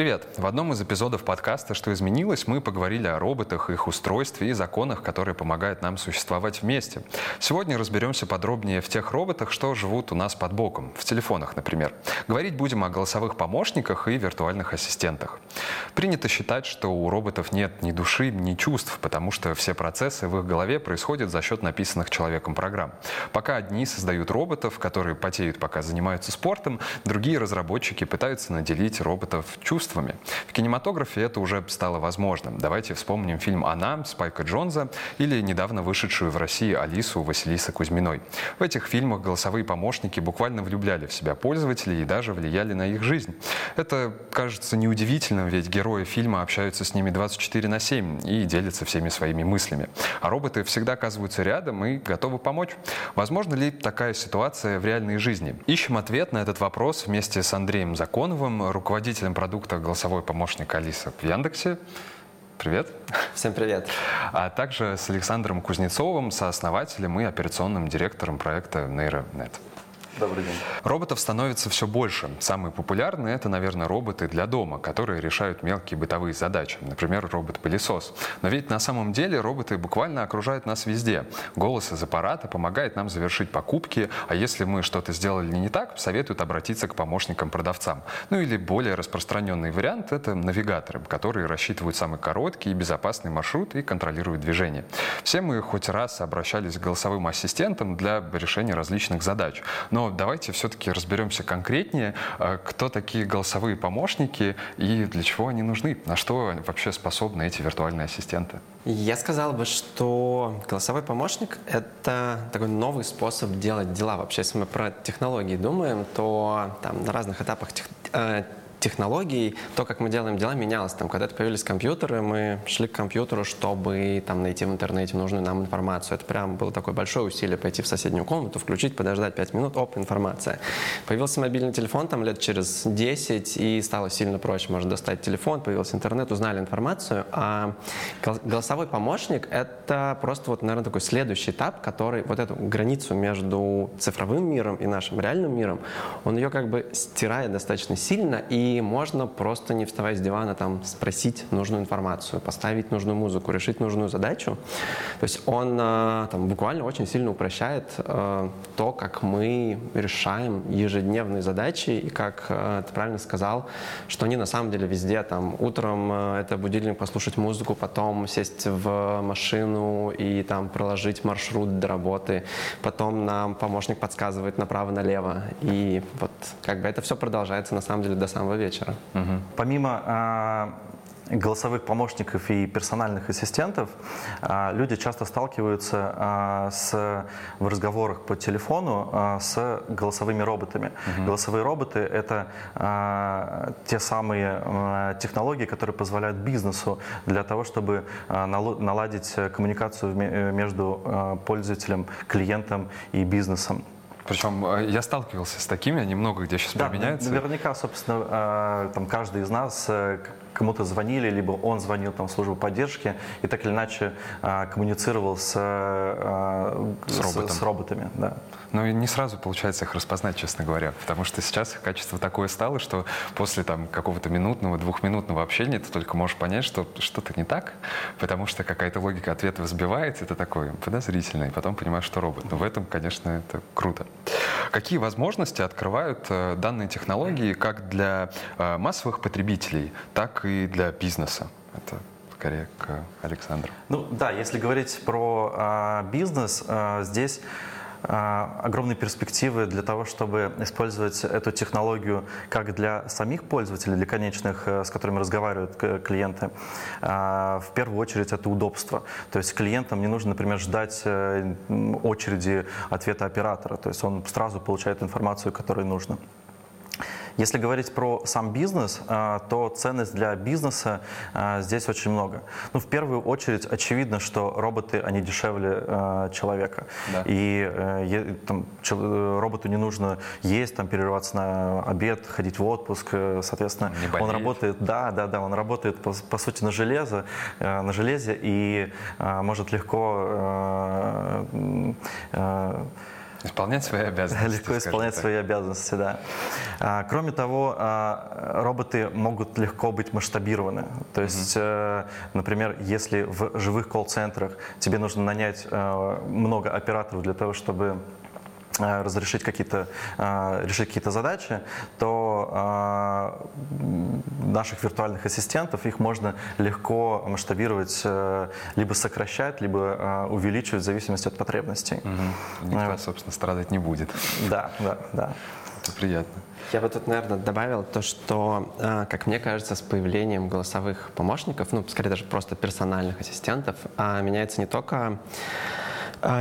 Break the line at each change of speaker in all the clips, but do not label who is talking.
Привет! В одном из эпизодов подкаста «Что изменилось» мы поговорили о роботах, их устройстве и законах, которые помогают нам существовать вместе. Сегодня разберемся подробнее в тех роботах, что живут у нас под боком, в телефонах, например. Говорить будем о голосовых помощниках и виртуальных ассистентах. Принято считать, что у роботов нет ни души, ни чувств, потому что все процессы в их голове происходят за счет написанных человеком программ. Пока одни создают роботов, которые потеют, пока занимаются спортом, другие разработчики пытаются наделить роботов чувством чувствами. В кинематографе это уже стало возможным. Давайте вспомним фильм «Она» Спайка Джонза или недавно вышедшую в России «Алису» Василисы Кузьминой. В этих фильмах голосовые помощники буквально влюбляли в себя пользователей и даже влияли на их жизнь. Это кажется неудивительным, ведь герои фильма общаются с ними 24 на 7 и делятся всеми своими мыслями. А роботы всегда оказываются рядом и готовы помочь. Возможно ли такая ситуация в реальной жизни? Ищем ответ на этот вопрос вместе с Андреем Законовым, руководителем продукта голосовой помощник Алиса в Яндексе. Привет.
Всем привет.
А также с Александром Кузнецовым, сооснователем и операционным директором проекта Нейронет.
Добрый день.
Роботов становится все больше. Самые популярные это, наверное, роботы для дома, которые решают мелкие бытовые задачи. Например, робот-пылесос. Но ведь на самом деле роботы буквально окружают нас везде. Голос из аппарата помогает нам завершить покупки, а если мы что-то сделали не так, советуют обратиться к помощникам-продавцам. Ну или более распространенный вариант – это навигаторы, которые рассчитывают самый короткий и безопасный маршрут и контролируют движение. Все мы хоть раз обращались к голосовым ассистентам для решения различных задач. Но давайте все-таки разберемся конкретнее, э, кто такие голосовые помощники и для чего они нужны, на что вообще способны эти виртуальные ассистенты.
Я сказал бы, что голосовой помощник — это такой новый способ делать дела. Вообще, если мы про технологии думаем, то там на разных этапах тех, э, технологий, то, как мы делаем дела, менялось. Там, когда появились компьютеры, мы шли к компьютеру, чтобы там, найти в интернете нужную нам информацию. Это прям было такое большое усилие пойти в соседнюю комнату, включить, подождать 5 минут, оп, информация. Появился мобильный телефон там лет через 10, и стало сильно проще. Можно достать телефон, появился интернет, узнали информацию. А голосовой помощник — это просто, вот, наверное, такой следующий этап, который вот эту границу между цифровым миром и нашим реальным миром, он ее как бы стирает достаточно сильно, и и можно просто не вставая с дивана там спросить нужную информацию, поставить нужную музыку, решить нужную задачу. То есть он э, там буквально очень сильно упрощает э, то, как мы решаем ежедневные задачи и как э, ты правильно сказал, что они на самом деле везде. Там утром это будильник послушать музыку, потом сесть в машину и там проложить маршрут до работы, потом нам помощник подсказывает направо-налево. И вот как бы это все продолжается на самом деле до самого вечера.
Угу. Помимо а, голосовых помощников и персональных ассистентов, а, люди часто сталкиваются а, с, в разговорах по телефону с голосовыми роботами. Угу. Голосовые роботы — это те самые технологии, которые позволяют бизнесу для того, чтобы наладить коммуникацию между пользователем, клиентом и бизнесом.
Причем э, я сталкивался с такими, они много где сейчас да, применяются.
Наверняка, собственно, э, там каждый из нас э, кому-то звонили, либо он звонил там, в службу поддержки и так или иначе коммуницировал с, с, роботом. с, с роботами. Да.
Ну и не сразу получается их распознать, честно говоря, потому что сейчас их качество такое стало, что после там какого-то минутного, двухминутного общения ты только можешь понять, что что-то не так, потому что какая-то логика ответа взбивается, это такое подозрительное, и потом понимаешь, что робот. Но в этом, конечно, это круто. Какие возможности открывают э, данные технологии как для э, массовых потребителей, так и для бизнеса? Это скорее к Александру.
Ну да, если говорить про э, бизнес, э, здесь огромные перспективы для того, чтобы использовать эту технологию как для самих пользователей, для конечных, э, с которыми разговаривают клиенты. А, в первую очередь это удобство. То есть клиентам не нужно, например, ждать э, очереди ответа оператора. То есть он сразу получает информацию, которую нужно. Если говорить про сам бизнес, э, то ценность для бизнеса э, здесь очень много. Ну, в первую очередь, очевидно, что роботы, они дешевле э, человека. Да. И там, роботу не нужно есть, там, перерываться на обед, ходить в отпуск. Соответственно, он работает, да, да, да, он работает, по, по сути, на железо, на железе и может легко
Исполнять свои обязанности.
Легко исполнять так. свои обязанности, да. А, кроме того, а, роботы могут легко быть масштабированы. То есть, mm-hmm. например, если в живых колл-центрах тебе нужно нанять а, много операторов для того, чтобы Э, разрешить какие-то, э, решить какие-то задачи, то э, наших виртуальных ассистентов, их можно легко масштабировать, либо сокращать, либо увеличивать в зависимости от потребностей.
Угу. Никто, собственно, страдать не будет.
Да, да, да.
Это приятно.
Я бы тут, наверное, добавил то, что, как мне кажется, с появлением голосовых помощников, ну, скорее даже просто персональных ассистентов, меняется не только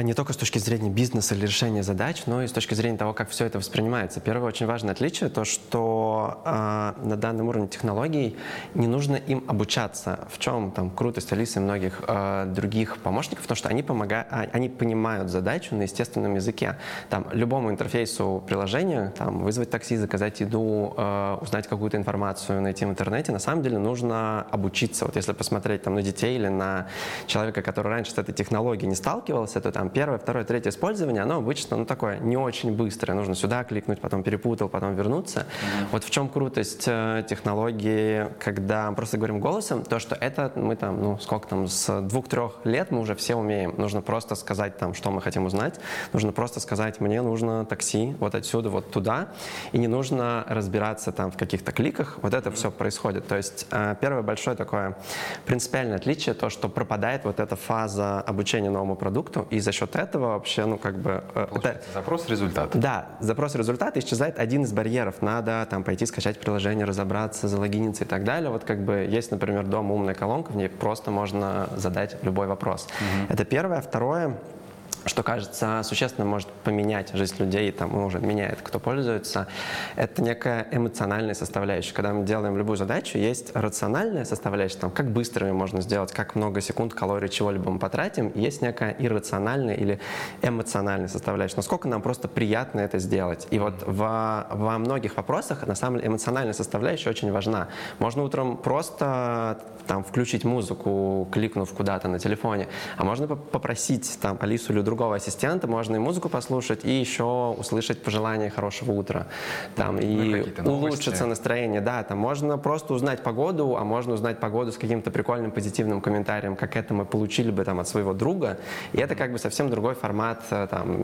не только с точки зрения бизнеса или решения задач, но и с точки зрения того, как все это воспринимается. Первое очень важное отличие то, что э, на данном уровне технологий не нужно им обучаться. В чем там крутость Алисы и многих э, других помощников, потому что они помогают, они понимают задачу на естественном языке. Там любому интерфейсу приложения, там вызвать такси, заказать еду, э, узнать какую-то информацию, найти в интернете, на самом деле нужно обучиться. Вот если посмотреть там на детей или на человека, который раньше с этой технологией не сталкивался, то что там первое, второе, третье использование, оно обычно ну, такое не очень быстрое. Нужно сюда кликнуть, потом перепутал, потом вернуться. Mm-hmm. Вот в чем крутость э, технологии, когда просто говорим голосом, то, что это мы там, ну, сколько там, с двух-трех лет мы уже все умеем. Нужно просто сказать там, что мы хотим узнать. Нужно просто сказать, мне нужно такси вот отсюда вот туда. И не нужно разбираться там в каких-то кликах. Вот это mm-hmm. все происходит. То есть э, первое большое такое принципиальное отличие, то, что пропадает вот эта фаза обучения новому продукту, и за счет этого вообще, ну, как бы...
Э, это, запрос-результат.
Да, запрос-результат, исчезает один из барьеров. Надо там пойти скачать приложение, разобраться, залогиниться и так далее. Вот как бы есть, например, дома умная колонка, в ней просто можно задать любой вопрос. Угу. Это первое. Второе, что кажется существенно может поменять жизнь людей, там уже меняет, кто пользуется, это некая эмоциональная составляющая. Когда мы делаем любую задачу, есть рациональная составляющая, там, как быстро ее можно сделать, как много секунд, калорий, чего-либо мы потратим, есть некая иррациональная или эмоциональная составляющая. Насколько нам просто приятно это сделать. И вот во, во многих вопросах, на самом деле, эмоциональная составляющая очень важна. Можно утром просто там, включить музыку, кликнув куда-то на телефоне, а можно попросить там Алису или другого ассистента, можно и музыку послушать, и еще услышать пожелания хорошего утра, там, ну, и улучшится настроение, да, там можно просто узнать погоду, а можно узнать погоду с каким-то прикольным позитивным комментарием, как это мы получили бы там от своего друга, и это как бы совсем другой формат, э, там,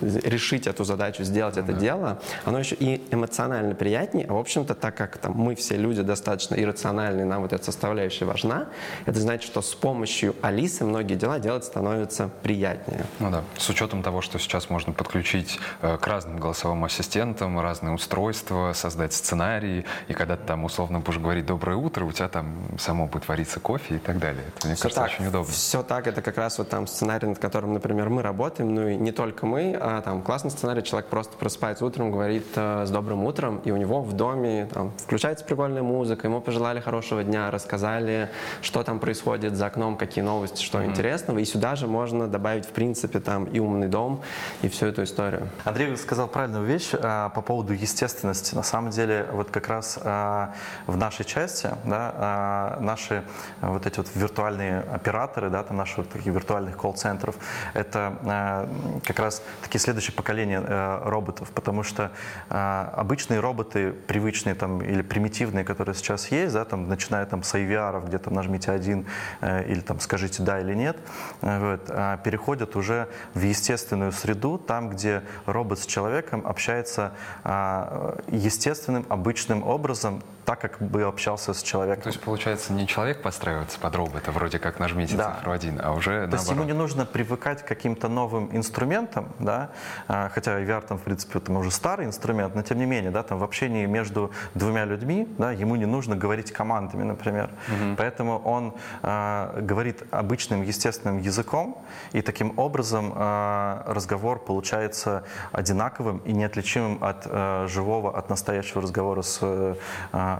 решить эту задачу, сделать это да. дело, оно еще и эмоционально приятнее, а в общем-то, так как там мы все люди достаточно иррациональные, нам вот эта составляющая важна, это значит, что с помощью Алисы многие дела делать становится приятнее.
Ну да, с учетом того, что сейчас можно подключить э, к разным голосовым ассистентам разные устройства, создать сценарии, и когда ты там условно будешь говорить «доброе утро», у тебя там само будет вариться кофе и так далее. Это, мне все кажется, так, очень удобно.
Все так, это как раз вот там сценарий, над которым, например, мы работаем, ну и не только мы, а там классный сценарий, человек просто просыпается утром, говорит э, «с добрым утром», и у него в доме там, включается прикольная музыка, ему пожелали хорошего дня, рассказали, что там происходит за окном, какие новости, что mm-hmm. интересного, и сюда же можно добавить, в принципе, принципе, там и умный дом, и всю эту историю.
Андрей сказал правильную вещь а, по поводу естественности. На самом деле, вот как раз а, в нашей части, да, а, наши вот эти вот виртуальные операторы, да, там наши вот такие виртуальных колл-центров, это а, как раз такие следующее поколение а, роботов, потому что а, обычные роботы, привычные там или примитивные, которые сейчас есть, да, там, начиная там с IVR, где там нажмите один а, или там скажите да или нет, вот, а, переходят уже в естественную среду, там, где робот с человеком общается а, естественным, обычным образом, так, как бы общался с человеком.
То есть, получается, не человек подстраивается под робота, вроде как нажмите да. цифру один, а уже То наоборот.
есть ему не нужно привыкать к каким-то новым инструментам, да, а, хотя VR там, в принципе, это уже старый инструмент, но тем не менее, да, там в общении между двумя людьми, да, ему не нужно говорить командами, например. Угу. Поэтому он э, говорит обычным естественным языком, и таким образом э, разговор получается одинаковым и неотличимым от э, живого, от настоящего разговора с э,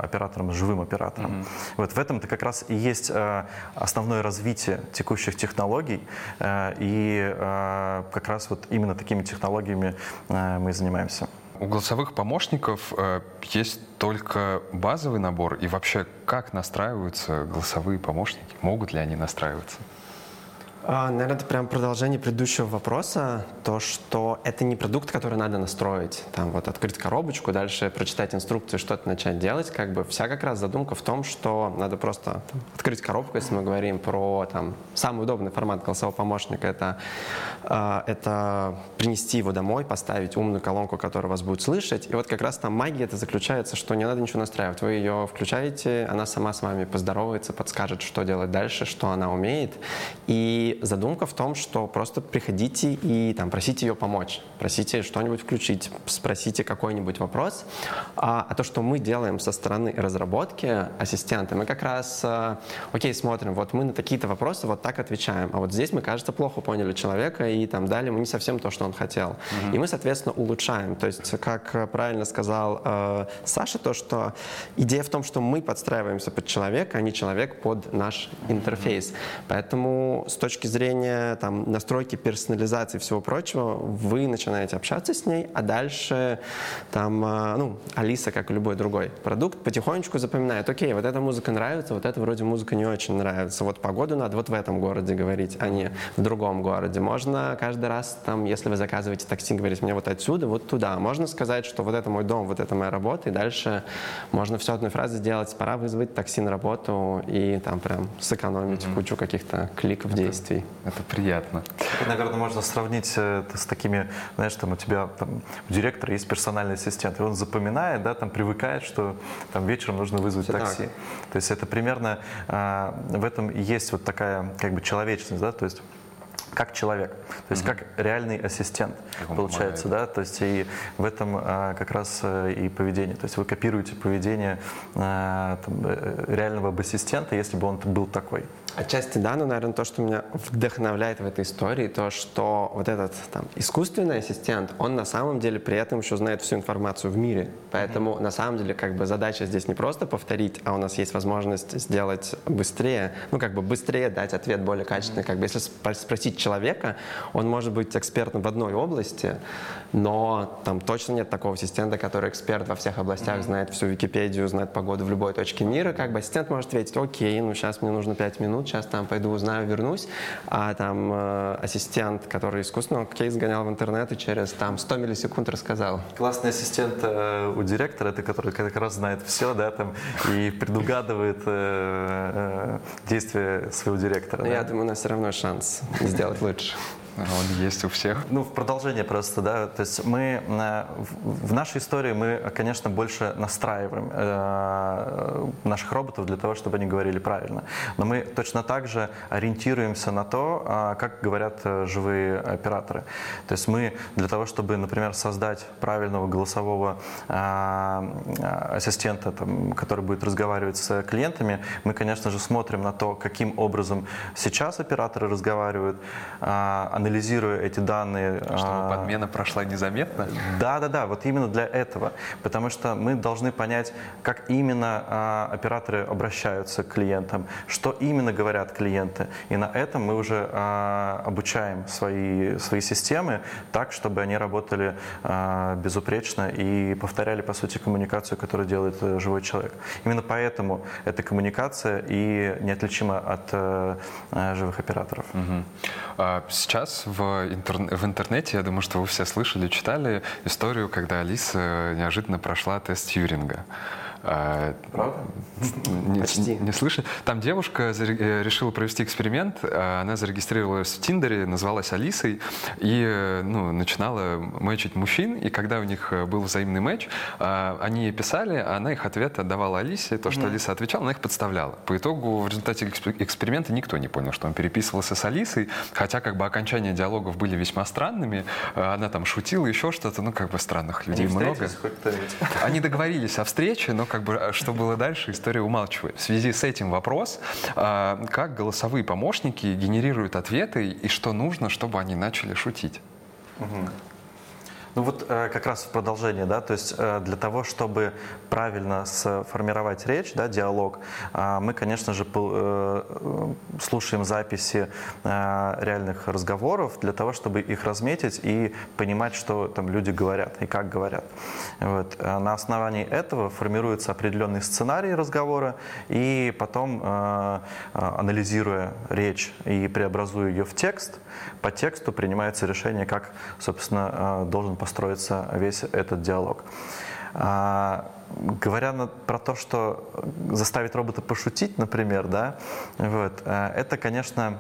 оператором, живым оператором. Mm-hmm. Вот в этом-то как раз и есть э, основное развитие текущих технологий, э, и э, как раз вот именно такими технологиями мы занимаемся.
У голосовых помощников есть только базовый набор, и вообще как настраиваются голосовые помощники? Могут ли они настраиваться?
А, наверное, это прям продолжение предыдущего вопроса. То, что это не продукт, который надо настроить. Там вот открыть коробочку, дальше прочитать инструкцию, что-то начать делать. Как бы вся как раз задумка в том, что надо просто там, открыть коробку, если мы говорим про там, самый удобный формат голосового помощника. Это, э, это принести его домой, поставить умную колонку, которая вас будет слышать. И вот как раз там магия это заключается, что не надо ничего настраивать. Вы ее включаете, она сама с вами поздоровается, подскажет, что делать дальше, что она умеет. И задумка в том, что просто приходите и там, просите ее помочь, просите что-нибудь включить, спросите какой-нибудь вопрос. А, а то, что мы делаем со стороны разработки ассистента, мы как раз, э, окей, смотрим, вот мы на такие-то вопросы вот так отвечаем, а вот здесь мы, кажется, плохо поняли человека и там дали ему не совсем то, что он хотел. Mm-hmm. И мы, соответственно, улучшаем. То есть, как правильно сказал э, Саша, то, что идея в том, что мы подстраиваемся под человека, а не человек под наш интерфейс. Поэтому с точки точки зрения там, настройки, персонализации и всего прочего, вы начинаете общаться с ней, а дальше там, а, ну, Алиса, как и любой другой продукт, потихонечку запоминает, окей, вот эта музыка нравится, вот эта вроде музыка не очень нравится, вот погоду надо вот в этом городе говорить, а не в другом городе. Можно каждый раз, там, если вы заказываете такси, говорить мне вот отсюда, вот туда. Можно сказать, что вот это мой дом, вот это моя работа, и дальше можно все одной фразой сделать, пора вызвать такси на работу и там прям сэкономить mm-hmm. кучу каких-то кликов, действий действий.
Это приятно.
Это, наверное, можно сравнить э, это с такими, знаешь, там у тебя там, у директора есть персональный ассистент, и он запоминает, да, там привыкает, что там вечером нужно вызвать Все такси. Так. То есть это примерно а, в этом есть вот такая как бы человечность, да, то есть как человек, то есть mm-hmm. как реальный ассистент как получается, помогает. да, то есть и в этом а, как раз а, и поведение, то есть вы копируете поведение а, там, э, реального ассистента, если бы он был такой.
Отчасти да, но, наверное, то, что меня вдохновляет в этой истории, то, что вот этот там, искусственный ассистент, он на самом деле при этом еще знает всю информацию в мире. Поэтому mm-hmm. на самом деле как бы задача здесь не просто повторить, а у нас есть возможность сделать быстрее, ну как бы быстрее дать ответ более качественный. Mm-hmm. Как бы если спросить человека, он может быть экспертом в одной области, но там точно нет такого ассистента, который эксперт во всех областях, mm-hmm. знает всю Википедию, знает погоду в любой точке мира. Как бы ассистент может ответить, окей, ну сейчас мне нужно 5 минут, минут, сейчас там пойду узнаю, вернусь. А там э, ассистент, который искусственно кейс гонял в интернет и через там 100 миллисекунд рассказал.
Классный ассистент э, у директора, это который как раз знает все, да, там, и предугадывает э, э, действия своего директора.
Я да? думаю, у нас все равно шанс сделать лучше.
Он есть у всех.
Ну, в продолжение просто, да. То есть мы э, в нашей истории мы, конечно, больше настраиваем э, наших роботов для того, чтобы они говорили правильно. Но мы точно так же ориентируемся на то, э, как говорят живые операторы. То есть мы для того, чтобы, например, создать правильного голосового ассистента, там, который будет разговаривать с клиентами, мы, конечно же, смотрим на то, каким образом сейчас операторы разговаривают, анализируя эти данные...
Чтобы а, подмена прошла незаметно?
Да, да, да, вот именно для этого. Потому что мы должны понять, как именно а, операторы обращаются к клиентам, что именно говорят клиенты. И на этом мы уже а, обучаем свои, свои системы так, чтобы они работали безупречно и повторяли, по сути, коммуникацию, которую делает э, живой человек. Именно поэтому эта коммуникация и неотличима от э, э, живых операторов.
Угу. Сейчас в, интер... в интернете, я думаю, что вы все слышали, читали историю, когда Алиса неожиданно прошла тест Тьюринга.
Правда?
Не, Почти. Не слышали? Там девушка э, решила провести эксперимент. А, она зарегистрировалась в Тиндере, называлась Алисой и э, ну, начинала мэчить мужчин. И когда у них э, был взаимный матч, они писали, а она их ответ отдавала Алисе. То, что mm Алиса отвечала, она их подставляла. По итогу в результате эксперимента никто не понял, что он переписывался с Алисой, хотя как бы окончания диалогов были весьма странными. Она там шутила, еще что-то. Ну, как бы странных людей
они
много. Они договорились о встрече, но как бы, а что было дальше, история умалчивает. В связи с этим вопрос, а, как голосовые помощники генерируют ответы и что нужно, чтобы они начали шутить?
Угу. Ну вот э, как раз в продолжение, да, то есть э, для того, чтобы правильно сформировать речь, да, диалог, э, мы, конечно же, слушаем записи реальных разговоров для того, чтобы их разметить и понимать, что там люди говорят и как говорят. Вот. На основании этого формируется определенный сценарий разговора, и потом, анализируя речь и преобразуя ее в текст, по тексту принимается решение, как, собственно, должен построится весь этот диалог. А, говоря про то, что заставить робота пошутить, например, да, вот, э, это, конечно,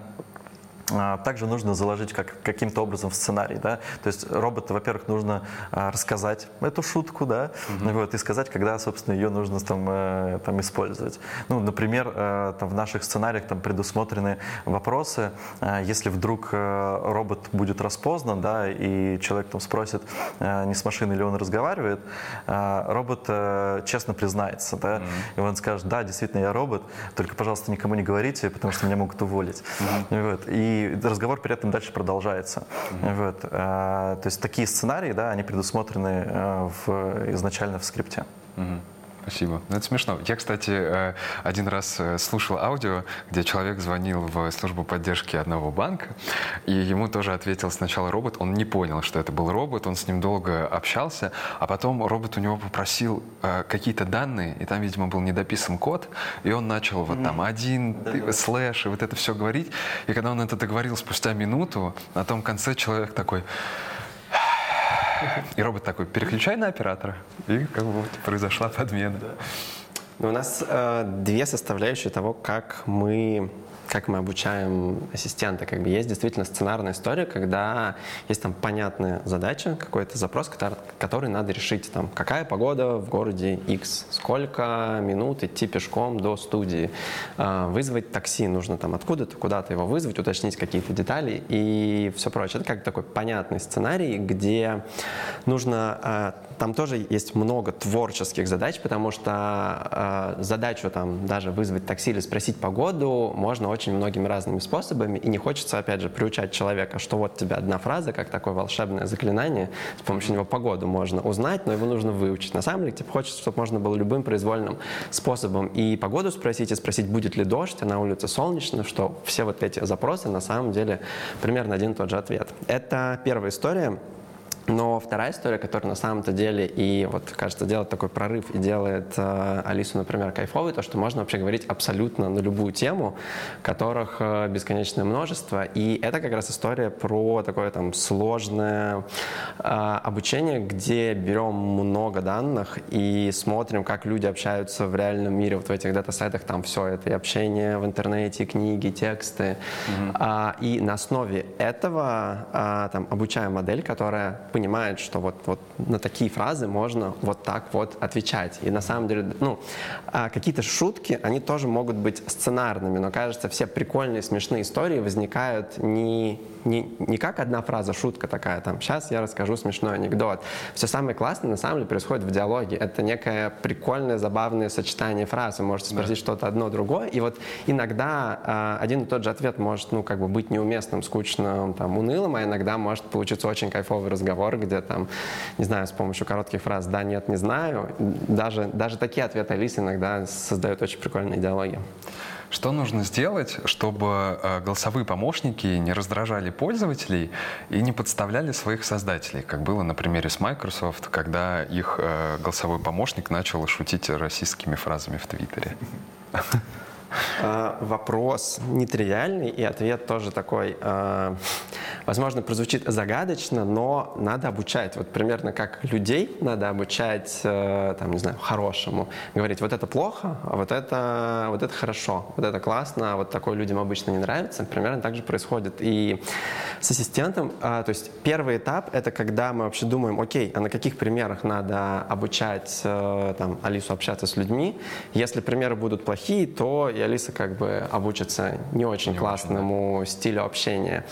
также нужно заложить как, каким-то образом в сценарий, да, то есть роботу, во-первых, нужно а, рассказать эту шутку, да, угу. вот, и сказать, когда, собственно, ее нужно там, э, там использовать. Ну, например, э, там в наших сценариях там предусмотрены вопросы, э, если вдруг робот будет распознан, да, и человек там спросит, не с машиной ли он разговаривает, робот честно признается, да, угу. и он скажет, да, действительно, я робот, только, пожалуйста, никому не говорите, потому что меня могут уволить. Угу. Вот, и и разговор при этом дальше продолжается. Mm-hmm. Вот. А, то есть такие сценарии, да, они предусмотрены э, в, изначально в скрипте.
Mm-hmm. Спасибо. Ну, это смешно. Я, кстати, э, один раз э, слушал аудио, где человек звонил в службу поддержки одного банка, и ему тоже ответил сначала робот. Он не понял, что это был робот, он с ним долго общался, а потом робот у него попросил э, какие-то данные, и там, видимо, был недописан код, и он начал вот там один, да, слэш, и вот это все говорить. И когда он это договорил спустя минуту, на том конце человек такой... И робот такой, переключай на оператора. И как бы вот произошла подмена. Да.
Ну, у нас э, две составляющие того, как мы как мы обучаем ассистента. Как бы есть действительно сценарная история, когда есть там понятная задача, какой-то запрос, который, который надо решить. Там, какая погода в городе X, сколько минут идти пешком до студии, э, вызвать такси нужно там откуда-то, куда-то его вызвать, уточнить какие-то детали и все прочее. Это как такой понятный сценарий, где нужно э, там тоже есть много творческих задач, потому что э, задачу там даже вызвать такси или спросить погоду можно очень многими разными способами, и не хочется, опять же, приучать человека, что вот тебе одна фраза, как такое волшебное заклинание, с помощью него погоду можно узнать, но его нужно выучить. На самом деле, тебе хочется, чтобы можно было любым произвольным способом и погоду спросить, и спросить, будет ли дождь, а на улице солнечно, что все вот эти запросы на самом деле примерно один и тот же ответ. Это первая история. Но вторая история, которая на самом-то деле и вот, кажется, делает такой прорыв и делает э, Алису, например, кайфовой, то, что можно вообще говорить абсолютно на любую тему, которых э, бесконечное множество. И это как раз история про такое там сложное э, обучение, где берем много данных и смотрим, как люди общаются в реальном мире. Вот в этих дата-сайтах там все это и общение в интернете, и книги, тексты. Mm-hmm. А, и на основе этого а, там обучаем модель, которая понимает, что вот, вот на такие фразы можно вот так вот отвечать. И на самом деле, ну, а какие-то шутки, они тоже могут быть сценарными, но кажется, все прикольные, смешные истории возникают не не, не как одна фраза, шутка такая, там, сейчас я расскажу смешной анекдот. Все самое классное на самом деле происходит в диалоге. Это некое прикольное, забавное сочетание фраз. Вы можете спросить да. что-то одно, другое. И вот иногда э, один и тот же ответ может, ну, как бы быть неуместным, скучным, там, унылым, а иногда может получиться очень кайфовый разговор, где там, не знаю, с помощью коротких фраз «да», «нет», «не знаю». Даже, даже такие ответы Алисы иногда создают очень прикольные диалоги.
Что нужно сделать, чтобы э, голосовые помощники не раздражали пользователей и не подставляли своих создателей, как было на примере с Microsoft, когда их э, голосовой помощник начал шутить российскими фразами в Твиттере?
А, вопрос нетривиальный, и ответ тоже такой, а, возможно, прозвучит загадочно, но надо обучать. Вот примерно как людей надо обучать, э, там, не знаю, хорошему. Говорить, вот это плохо, а вот это, вот это хорошо, вот это классно, а вот такое людям обычно не нравится. Примерно так же происходит и с ассистентом. То есть первый этап — это когда мы вообще думаем, окей, а на каких примерах надо обучать э, там, Алису общаться с людьми. Если примеры будут плохие, то я Алиса как бы обучится не очень не классному очень, да. стилю общения.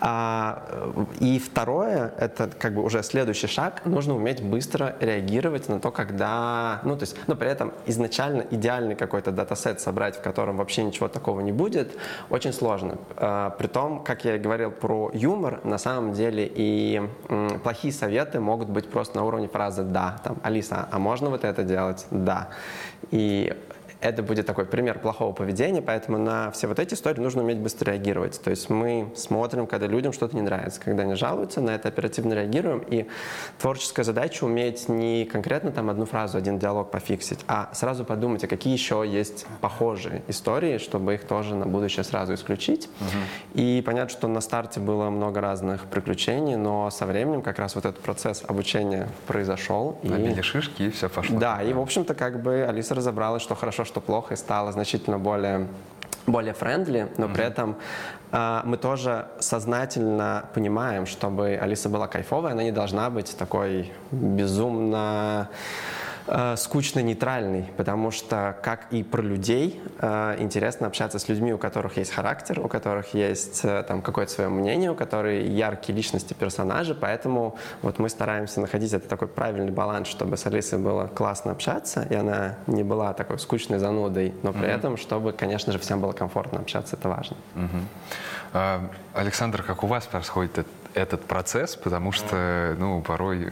А А, и второе, это как бы уже следующий шаг, нужно уметь быстро реагировать на то, когда, ну то есть, но при этом изначально идеальный какой-то датасет собрать, в котором вообще ничего такого не будет, очень сложно. А, при том, как я и говорил про юмор, на самом деле и м, плохие советы могут быть просто на уровне фразы «да», там, «Алиса, а можно вот это делать?» «Да». И это будет такой пример плохого поведения, поэтому на все вот эти истории нужно уметь быстро реагировать. То есть мы смотрим, когда людям что-то не нравится, когда они жалуются, на это оперативно реагируем, и творческая задача уметь не конкретно там одну фразу, один диалог пофиксить, а сразу подумать, а какие еще есть похожие истории, чтобы их тоже на будущее сразу исключить. Угу. И понятно, что на старте было много разных приключений, но со временем как раз вот этот процесс обучения произошел.
Набили и... шишки, и все пошло.
Да, и в общем-то как бы Алиса разобралась, что хорошо, что плохо, и стало значительно более более френдли, но mm-hmm. при этом э, мы тоже сознательно понимаем, чтобы Алиса была кайфовой, она не должна быть такой безумно э, скучно-нейтральный, потому что, как и про людей, э, интересно общаться с людьми, у которых есть характер, у которых есть э, там какое-то свое мнение, у которых яркие личности, персонажи, поэтому вот мы стараемся находить это такой правильный баланс, чтобы с Алисой было классно общаться, и она не была такой скучной занудой, но при mm-hmm. этом, чтобы, конечно же, всем было комфортно общаться, это важно.
Mm-hmm. Александр, как у вас происходит этот процесс, потому что, ну, порой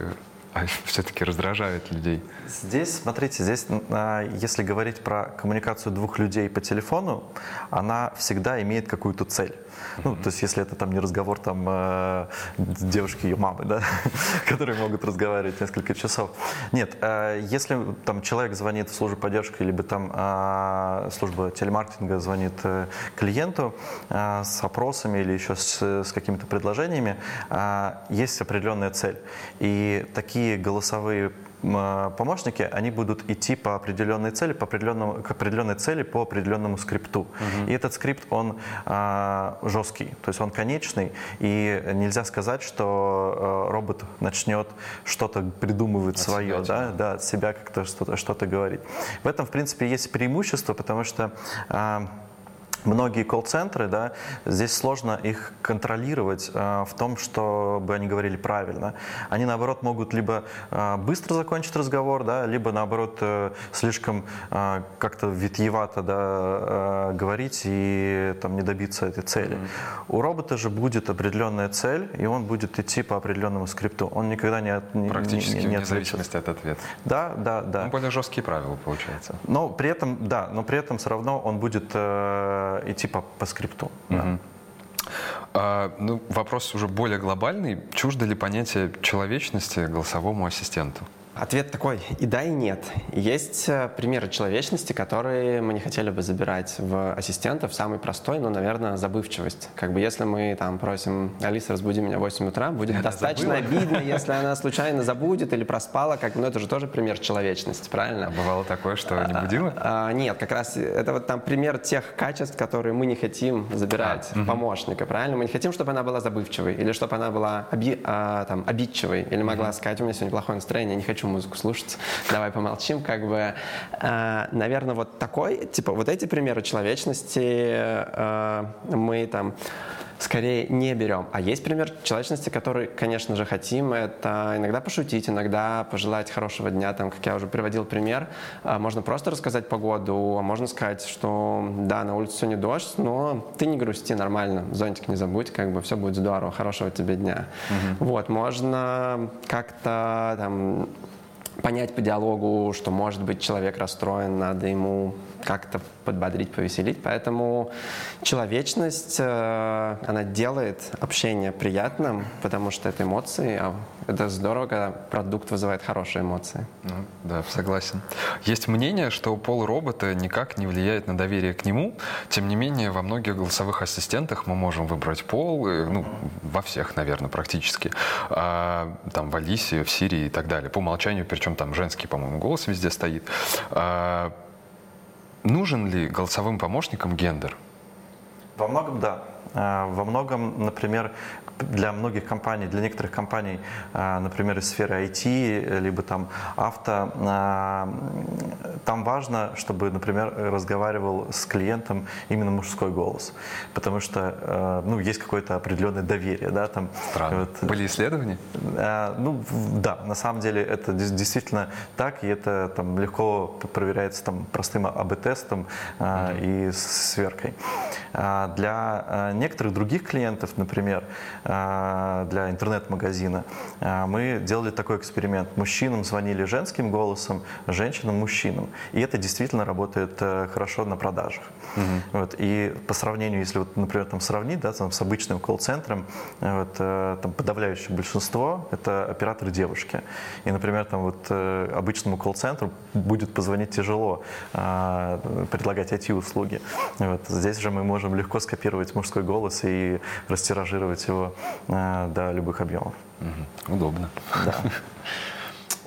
а все-таки раздражает людей?
Здесь, смотрите, здесь, а, если говорить про коммуникацию двух людей по телефону, она всегда имеет какую-то цель. Ну, то есть, если это там не разговор там э, девушки и ее мамы, да, которые могут разговаривать несколько часов. Нет, э, если там человек звонит в службу поддержки, либо там э, служба телемаркетинга звонит э, клиенту э, с опросами или еще с, с какими-то предложениями, э, есть определенная цель. И такие голосовые а, помощники, они будут идти по определенной цели, по определенному, к определенной цели по определенному скрипту. Угу. И этот скрипт, он а, жесткий, то есть он конечный, и нельзя сказать, что а, робот начнет что-то придумывать от свое, себя, да, да, от себя как-то что-то что говорить. В этом, в принципе, есть преимущество, потому что а, многие колл-центры, да, здесь сложно их контролировать э, в том, чтобы они говорили правильно. Они, наоборот, могут либо э, быстро закончить разговор, да, либо, наоборот, э, слишком э, как-то витьевато да, э, говорить и там, не добиться этой цели. Mm-hmm. У робота же будет определенная цель, и он будет идти по определенному скрипту. Он никогда не, не
Практически
не, не, не
вне зависимости от ответа.
Да, да, да.
Ну, более жесткие правила, получается.
Но при этом, да, но при этом все равно он будет э, идти по, по скрипту. Да.
А, ну, вопрос уже более глобальный. Чуждо ли понятие человечности голосовому ассистенту?
Ответ такой и да, и нет. Есть э, примеры человечности, которые мы не хотели бы забирать в ассистентов. Самый простой, ну, наверное, забывчивость. Как бы если мы там просим Алиса, разбуди меня в 8 утра, будет Я достаточно обидно, если она случайно забудет или проспала. Как, ну, это же тоже пример человечности, правильно?
А бывало такое, что не будила?
А, а, нет, как раз это вот там пример тех качеств, которые мы не хотим забирать а, в помощника, правильно? Мы не хотим, чтобы она была забывчивой, или чтобы она была оби, а, там, обидчивой, или могла сказать, у меня сегодня плохое настроение, не хочу музыку слушать, давай помолчим, как бы, э, наверное, вот такой, типа, вот эти примеры человечности э, мы там скорее не берем. А есть пример человечности, который, конечно же, хотим. Это иногда пошутить, иногда пожелать хорошего дня. Там, как я уже приводил пример, э, можно просто рассказать погоду, а можно сказать, что да, на улице сегодня дождь, но ты не грусти, нормально, зонтик не забудь, как бы все будет здорово, хорошего тебе дня. Угу. Вот, можно как-то там понять по диалогу, что, может быть, человек расстроен, надо ему как-то подбодрить, повеселить. Поэтому человечность, э, она делает общение приятным, потому что это эмоции, а это здорово, когда продукт вызывает хорошие эмоции.
Ну, да, согласен. Есть мнение, что пол робота никак не влияет на доверие к нему. Тем не менее, во многих голосовых ассистентах мы можем выбрать пол, э, ну, во всех, наверное, практически. А, там в Алисе, в Сирии и так далее. По умолчанию, причем там женский, по-моему, голос везде стоит. А, нужен ли голосовым помощникам гендер?
Во многом да. Во многом, например, для многих компаний, для некоторых компаний, например, из сферы IT, либо там авто, там важно, чтобы, например, разговаривал с клиентом именно мужской голос, потому что, ну, есть какое-то определенное доверие, да, там.
Странно. Вот, Были исследования?
Ну, да, на самом деле это действительно так, и это там легко проверяется там простым АБ-тестом mm-hmm. и сверкой. Для некоторых других клиентов, например, для интернет-магазина, мы делали такой эксперимент. Мужчинам звонили женским голосом, женщинам – мужчинам. И это действительно работает э, хорошо на продажах. Угу. Вот. И по сравнению, если, вот, например, там сравнить да, там, с обычным колл-центром, вот, э, там подавляющее большинство – это операторы девушки. И, например, там, вот, э, обычному колл-центру будет позвонить тяжело, предлагать IT-услуги. Вот. Здесь же мы можем легко скопировать мужской голос и растиражировать его до любых объемов.
Угу. Удобно.
Да.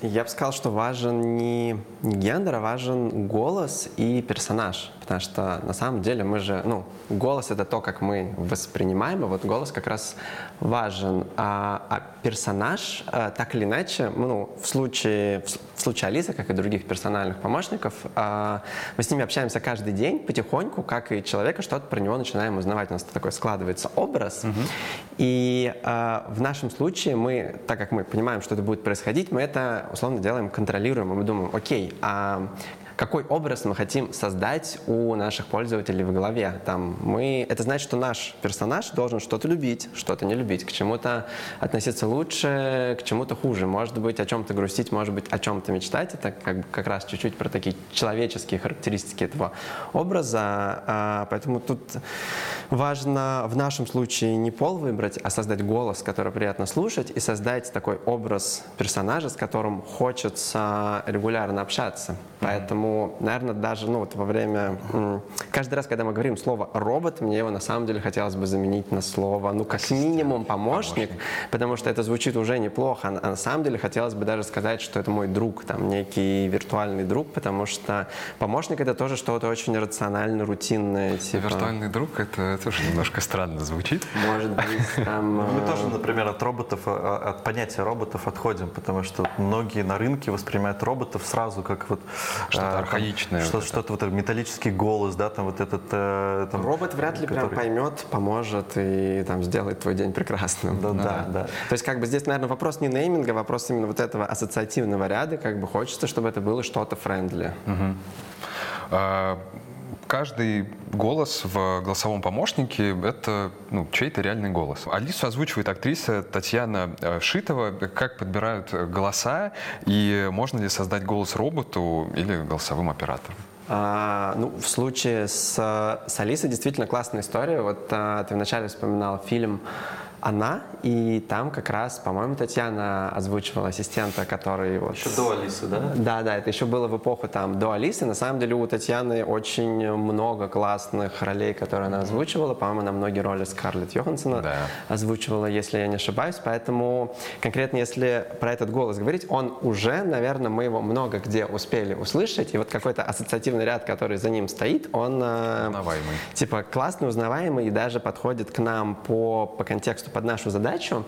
Я бы сказал, что важен не, не гендер, а важен голос и персонаж. Потому что на самом деле мы же, ну, голос это то, как мы воспринимаем, а вот голос как раз важен. А, а персонаж, а, так или иначе, ну, в случае, случае Алисы, как и других персональных помощников, а, мы с ними общаемся каждый день потихоньку, как и человека, что-то про него начинаем узнавать. У нас такой складывается образ. Угу. И а, в нашем случае мы, так как мы понимаем, что это будет происходить, мы это условно делаем контролируем, мы думаем, окей, а какой образ мы хотим создать у наших пользователей в голове. Там мы, это значит, что наш персонаж должен что-то любить, что-то не любить, к чему-то относиться лучше, к чему-то хуже. Может быть, о чем-то грустить, может быть, о чем-то мечтать. Это как, как раз чуть-чуть про такие человеческие характеристики этого образа. А, поэтому тут важно в нашем случае не пол выбрать, а создать голос, который приятно слушать, и создать такой образ персонажа, с которым хочется регулярно общаться. Поэтому Поэтому, наверное, даже ну, вот во время... Каждый раз, когда мы говорим слово «робот», мне его на самом деле хотелось бы заменить на слово, ну, как минимум, помощник, помощник. потому что это звучит уже неплохо. А на самом деле хотелось бы даже сказать, что это мой друг, там, некий виртуальный друг, потому что помощник — это тоже что-то очень рационально, рутинное.
Типа... Виртуальный друг — это тоже немножко странно звучит.
Может быть, там...
Мы э, тоже, например, от роботов, э, от понятия роботов отходим, потому что многие на рынке воспринимают роботов сразу как вот
что архаичное.
Что, вот что-то вот металлический голос, да, там вот этот... Э, там,
Робот вряд ли который... прям поймет, поможет и там сделает твой день прекрасным.
Да, да, да, да.
То есть как бы здесь, наверное, вопрос не нейминга, вопрос именно вот этого ассоциативного ряда, как бы хочется, чтобы это было что-то френдли.
Угу. А, каждый голос в голосовом помощнике — это ну, чей-то реальный голос. Алису озвучивает актриса Татьяна э, Шитова. Как подбирают голоса и можно ли создать голос роботу или голосовым оператором?
А, ну, в случае с, с Алисой действительно классная история. Вот а, ты вначале вспоминал фильм она, и там как раз, по-моему, Татьяна озвучивала ассистента, который вот...
Еще до Алисы, да?
Да, да, это еще было в эпоху там до Алисы. На самом деле у Татьяны очень много классных ролей, которые она озвучивала. По-моему, она многие роли Скарлетт Йохансона да. озвучивала, если я не ошибаюсь. Поэтому конкретно, если про этот голос говорить, он уже, наверное, мы его много где успели услышать. И вот какой-то ассоциативный ряд, который за ним стоит, он...
Э, узнаваемый.
Типа классный, узнаваемый и даже подходит к нам по, по контексту под нашу задачу,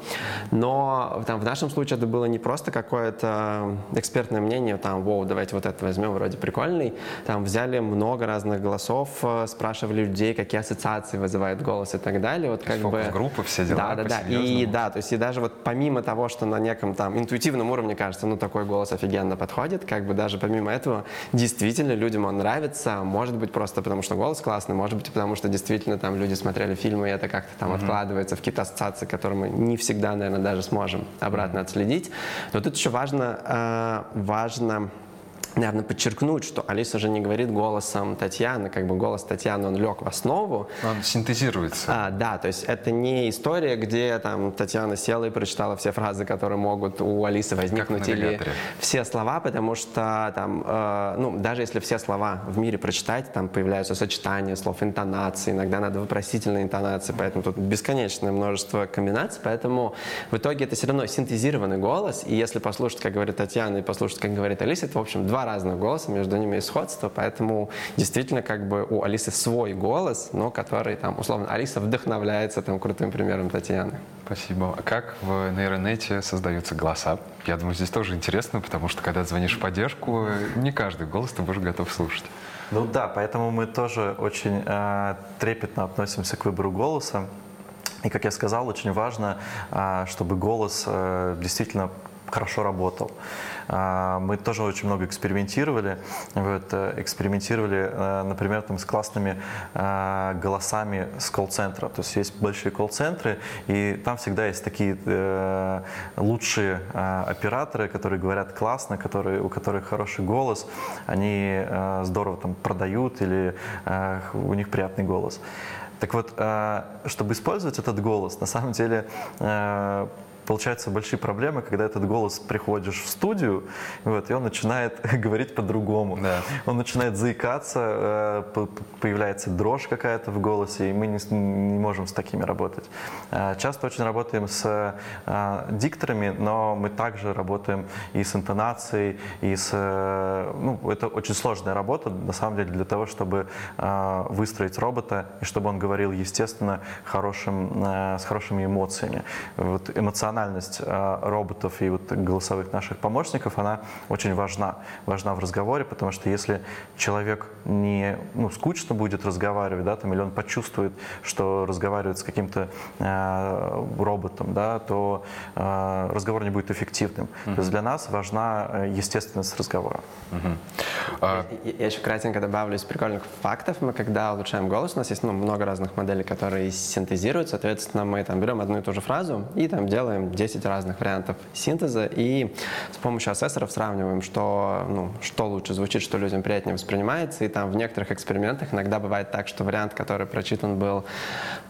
но там, в нашем случае это было не просто какое-то экспертное мнение, там, воу, давайте вот это возьмем, вроде прикольный. Там взяли много разных голосов, э, спрашивали людей, какие ассоциации вызывает голос и так далее. Вот как бы...
группы, все дела.
Да, да, да. И да, то есть и даже вот помимо того, что на неком там интуитивном уровне кажется, ну такой голос офигенно подходит, как бы даже помимо этого действительно людям он нравится, может быть просто потому, что голос классный, может быть потому, что действительно там люди смотрели фильмы, и это как-то там mm-hmm. откладывается в какие-то ассоциации информации, которую мы не всегда, наверное, даже сможем обратно отследить. Но тут еще важно, э, важно наверное, подчеркнуть, что Алиса же не говорит голосом Татьяны, как бы голос Татьяны, он лег в основу.
Он синтезируется.
А, да, то есть это не история, где там Татьяна села и прочитала все фразы, которые могут у Алисы возникнуть, или все слова, потому что там, э, ну, даже если все слова в мире прочитать, там появляются сочетания слов, интонации, иногда надо вопросительные интонации, поэтому тут бесконечное множество комбинаций, поэтому в итоге это все равно синтезированный голос, и если послушать, как говорит Татьяна, и послушать, как говорит Алиса, это, в общем, два два разных голоса, между ними есть сходство, поэтому действительно как бы у Алисы свой голос, но который там, условно, Алиса вдохновляется там крутым примером Татьяны.
Спасибо. А как в нейронете создаются голоса? Я думаю, здесь тоже интересно, потому что когда звонишь в поддержку, не каждый голос ты будешь готов слушать.
Ну да, поэтому мы тоже очень э, трепетно относимся к выбору голоса. И, как я сказал, очень важно, э, чтобы голос э, действительно хорошо работал. А, мы тоже очень много экспериментировали. Вот, э, экспериментировали, э, например, там, с классными э, голосами с колл-центра. То есть есть большие колл-центры, и там всегда есть такие лучшие операторы, которые говорят классно, которые, у которых хороший голос, они здорово там продают или у них приятный голос. Так вот, чтобы использовать этот голос, на самом деле получаются большие проблемы, когда этот голос приходишь в студию, вот, и он начинает говорить по-другому. Да. Он начинает заикаться, э, появляется дрожь какая-то в голосе, и мы не, не можем с такими работать. Э, часто очень работаем с э, дикторами, но мы также работаем и с интонацией, и с... Ну, это очень сложная работа, на самом деле, для того, чтобы выстроить робота, и чтобы он говорил, естественно, хорошим, с хорошими эмоциями. Вот эмоционально эмоциональность э, роботов и вот голосовых наших помощников, она очень важна. Важна в разговоре, потому что если человек не ну, скучно будет разговаривать, да, там, или он почувствует, что разговаривает с каким-то э, роботом, да, то э, разговор не будет эффективным. Mm-hmm. То есть для нас важна э, естественность разговора.
Mm-hmm. Uh... Я, я еще кратенько добавлю из прикольных фактов. Мы когда улучшаем голос, у нас есть ну, много разных моделей, которые синтезируют. Соответственно, мы там берем одну и ту же фразу и там делаем 10 разных вариантов синтеза и с помощью ассессоров сравниваем, что, ну, что лучше звучит, что людям приятнее воспринимается. И там в некоторых экспериментах иногда бывает так, что вариант, который прочитан был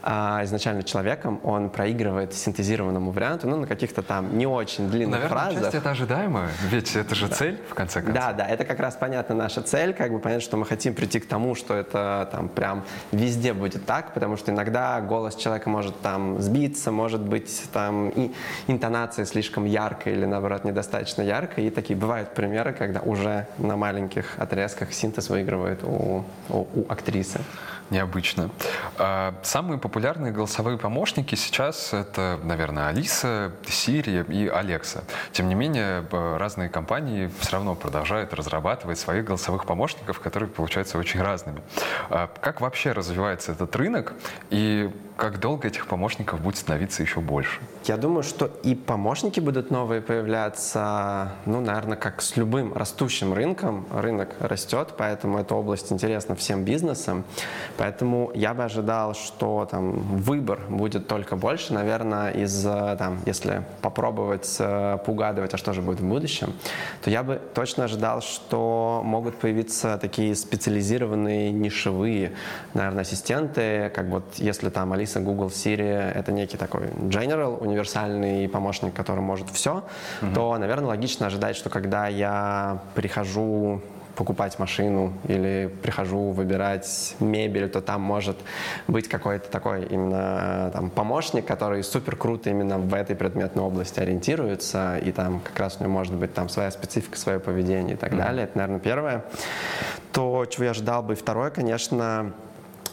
а, изначально человеком, он проигрывает синтезированному варианту, ну, на каких-то там не очень длинных
Наверное,
фразах.
Наверное, это ожидаемо, ведь это же да. цель, в конце концов.
Да, да, это как раз понятно наша цель, как бы понятно, что мы хотим прийти к тому, что это там прям везде будет так, потому что иногда голос человека может там сбиться, может быть там и интонация слишком яркая или, наоборот, недостаточно яркая. И такие бывают примеры, когда уже на маленьких отрезках синтез выигрывает у, у, у актрисы
необычно. А, самые популярные голосовые помощники сейчас это, наверное, Алиса, Siri и Alexa. Тем не менее, разные компании все равно продолжают разрабатывать своих голосовых помощников, которые получаются очень разными. А, как вообще развивается этот рынок и как долго этих помощников будет становиться еще больше?
Я думаю, что и помощники будут новые появляться, ну, наверное, как с любым растущим рынком. Рынок растет, поэтому эта область интересна всем бизнесам. Поэтому я бы ожидал, что там выбор будет только больше, наверное, из, там, если попробовать э, поугадывать, а что же будет в будущем, то я бы точно ожидал, что могут появиться такие специализированные нишевые, наверное, ассистенты, как вот если там Алиса, Google, Siri — это некий такой general, универсальный помощник, который может все, mm-hmm. то, наверное, логично ожидать, что когда я прихожу покупать машину или прихожу выбирать мебель, то там может быть какой-то такой именно там, помощник, который супер круто именно в этой предметной области ориентируется, и там как раз у него может быть там своя специфика, свое поведение и так mm-hmm. далее. Это, наверное, первое. То, чего я ждал бы. Второе, конечно,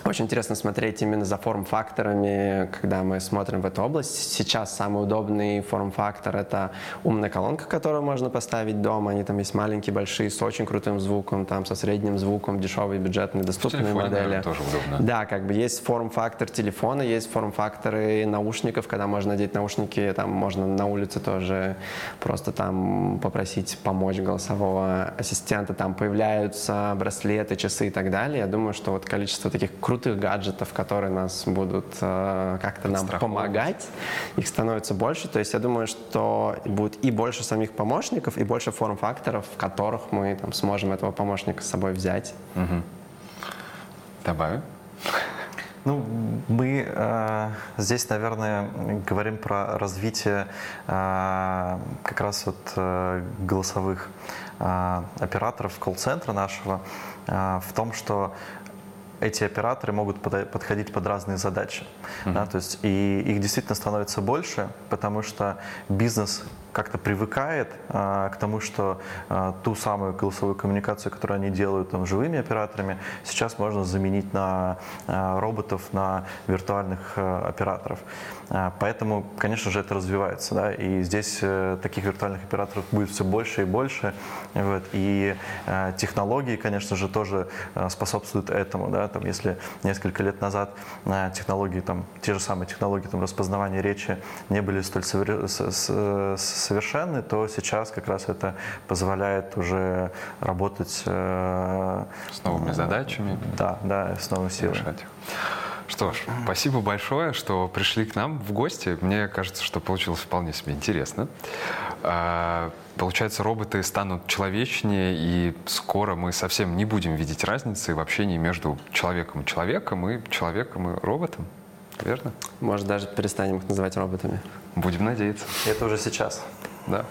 очень интересно смотреть именно за форм-факторами, когда мы смотрим в эту область. Сейчас самый удобный форм-фактор — это умная колонка, которую можно поставить дома. Они там есть маленькие, большие, с очень крутым звуком, там со средним звуком, дешевые, бюджетные, доступные телефоне, модели. Наверное,
тоже удобно.
Да, как бы есть форм-фактор телефона, есть форм-факторы наушников, когда можно надеть наушники, там можно на улице тоже просто там попросить помочь голосового ассистента, там появляются браслеты, часы и так далее. Я думаю, что вот количество таких крутых гаджетов, которые нас будут э, как-то нам помогать. Их становится больше. То есть я думаю, что будет и больше самих помощников, и больше форм-факторов, в которых мы там, сможем этого помощника с собой взять.
Угу. Добавим.
Ну, мы э, здесь, наверное, говорим про развитие э, как раз вот э, голосовых э, операторов колл-центра нашего э, в том, что эти операторы могут подходить под разные задачи. Mm-hmm. Да, то есть и их действительно становится больше, потому что бизнес как-то привыкает а, к тому, что а, ту самую голосовую коммуникацию, которую они делают там, живыми операторами, сейчас можно заменить на а, роботов, на виртуальных а, операторов. А, поэтому, конечно же, это развивается. Да? И здесь а, таких виртуальных операторов будет все больше и больше. Вот. И а, технологии, конечно же, тоже а, способствуют этому. Да? Там, если несколько лет назад а, технологии, там, те же самые технологии там, распознавания речи не были столь совер... с, с, совершенны, то сейчас как раз это позволяет уже работать
э, с новыми э, задачами.
Да, да, с силой. Решать
Что ж, спасибо большое, что пришли к нам в гости. Мне кажется, что получилось вполне себе интересно. А, получается, роботы станут человечнее, и скоро мы совсем не будем видеть разницы в общении между человеком и человеком, и человеком и роботом. Верно?
Может, даже перестанем их называть роботами.
Будем надеяться.
Это уже сейчас.
Да.